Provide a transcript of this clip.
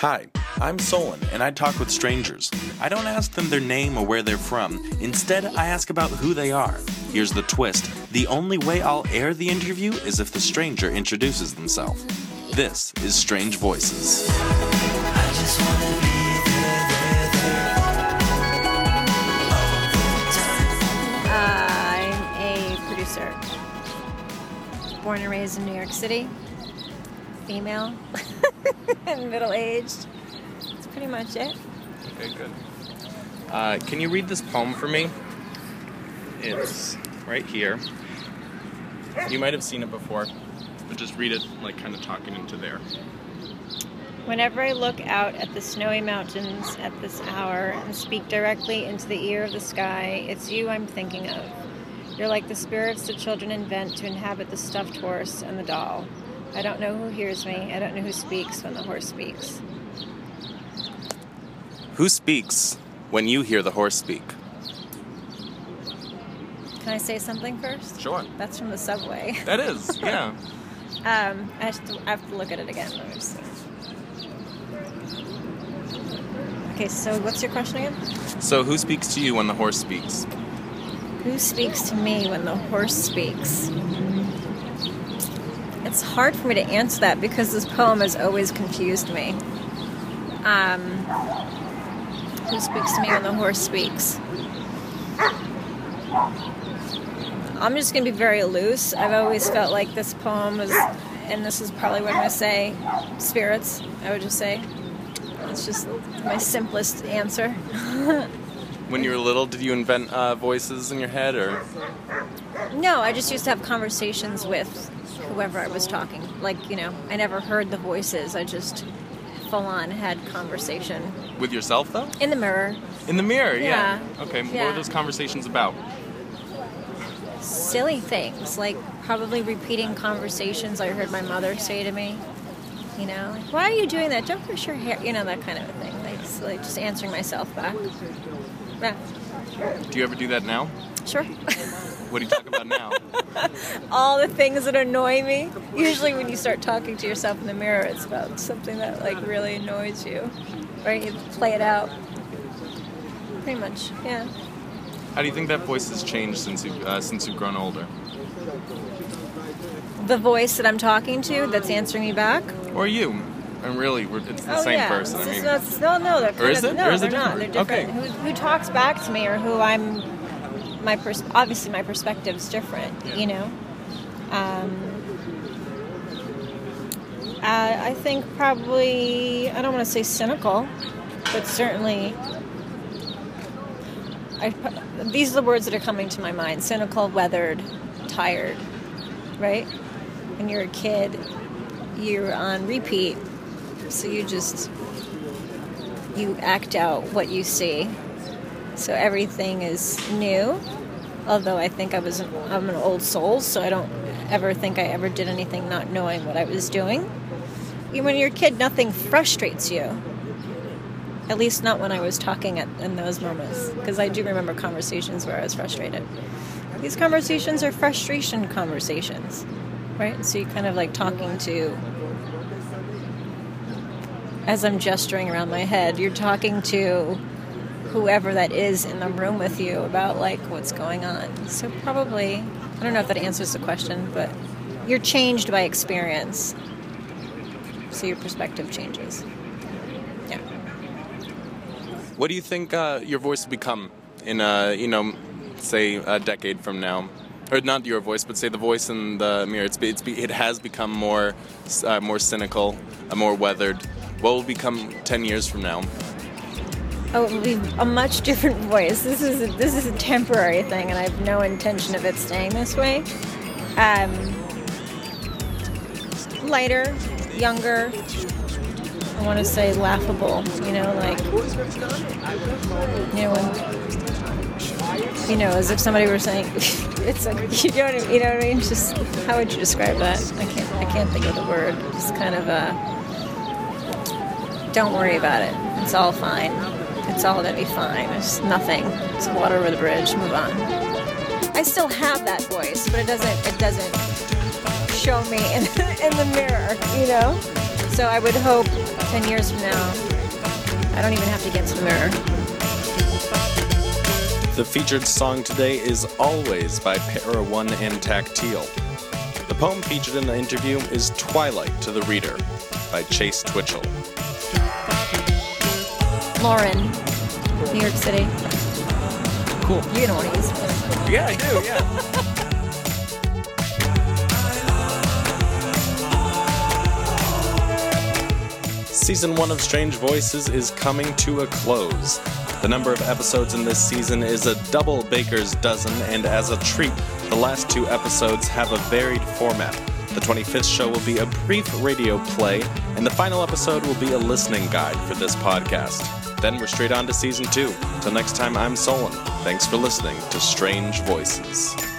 Hi, I'm Solon, and I talk with strangers. I don't ask them their name or where they're from. Instead, I ask about who they are. Here's the twist the only way I'll air the interview is if the stranger introduces themselves. This is Strange Voices. I'm a producer. Born and raised in New York City. Female. and middle aged. That's pretty much it. Okay, good. Uh, can you read this poem for me? It's right here. You might have seen it before, but just read it like kind of talking into there. Whenever I look out at the snowy mountains at this hour and speak directly into the ear of the sky, it's you I'm thinking of. You're like the spirits the children invent to inhabit the stuffed horse and the doll. I don't know who hears me. I don't know who speaks when the horse speaks. Who speaks when you hear the horse speak? Can I say something first? Sure. That's from the subway. That is, yeah. Um, I have, to, I have to look at it again. Let me see. Okay, so what's your question again? So, who speaks to you when the horse speaks? Who speaks to me when the horse speaks? It's hard for me to answer that because this poem has always confused me. Um, who speaks to me when the horse speaks? I'm just going to be very loose. I've always felt like this poem is, and this is probably what I'm going to say, spirits, I would just say. It's just my simplest answer. When you were little, did you invent uh, voices in your head, or No, I just used to have conversations with whoever I was talking. Like, you know, I never heard the voices. I just full on had conversation with yourself though? in the mirror. In the mirror, yeah. Yeah. Okay, what were those conversations about? Silly things, like probably repeating conversations I heard my mother say to me. You know, like, why are you doing that? Don't brush your hair. You know, that kind of a thing. Like, like just answering myself back. Yeah, Do you ever do that now? sure. What do you talk about now? All the things that annoy me. Usually, when you start talking to yourself in the mirror, it's about something that like really annoys you, right? You play it out. Pretty much, yeah. How do you think that voice has changed since you've uh, since you've grown older? The voice that I'm talking to that's answering me back. Or you? And really, we're, it's the oh same yeah, person. I mean, no, no, they're kind is of, it? no, Or is they're it not. They're different? different. Okay. Who, who talks back to me or who I'm? My pers- obviously my perspective's different. Yeah. You know. Um, uh, I think probably I don't want to say cynical, but certainly. I, these are the words that are coming to my mind: cynical, weathered, tired. Right? When you're a kid, you're on repeat, so you just you act out what you see. So everything is new. Although I think I was an, I'm an old soul, so I don't ever think I ever did anything not knowing what I was doing. When you're a kid, nothing frustrates you. At least not when I was talking at, in those moments, because I do remember conversations where I was frustrated. These conversations are frustration conversations, right? So you're kind of like talking to as I'm gesturing around my head, you're talking to whoever that is in the room with you about like what's going on. So probably, I don't know if that answers the question, but you're changed by experience. So your perspective changes. Yeah. What do you think uh, your voice will become in, uh, you know, say a decade from now? Or not your voice, but say the voice in the mirror. It's, it's it has become more uh, more cynical, uh, more weathered. What will become ten years from now? Oh, it will be a much different voice. This is a, this is a temporary thing, and I have no intention of it staying this way. Um, lighter, younger. I want to say laughable. You know, like you know when you know, as if somebody were saying, "It's like you know, what I- mean." Just how would you describe that? I can't, I can't think of the word. Just kind of a. Don't worry about it. It's all fine. It's all gonna be fine. It's nothing. It's water over the bridge. Move on. I still have that voice, but it doesn't. It doesn't show me in, in the mirror. You know. So I would hope Ten years from now, I don't even have to get to the mirror. The featured song today is Always by Para One and Tactile. The poem featured in the interview is Twilight to the Reader by Chase Twichell. Lauren, New York City. Cool. You don't want to use it. Yeah, I do, yeah. Season 1 of Strange Voices is coming to a close. The number of episodes in this season is a double baker's dozen, and as a treat, the last two episodes have a varied format. The 25th show will be a brief radio play, and the final episode will be a listening guide for this podcast. Then we're straight on to season 2. Till next time, I'm Solon. Thanks for listening to Strange Voices.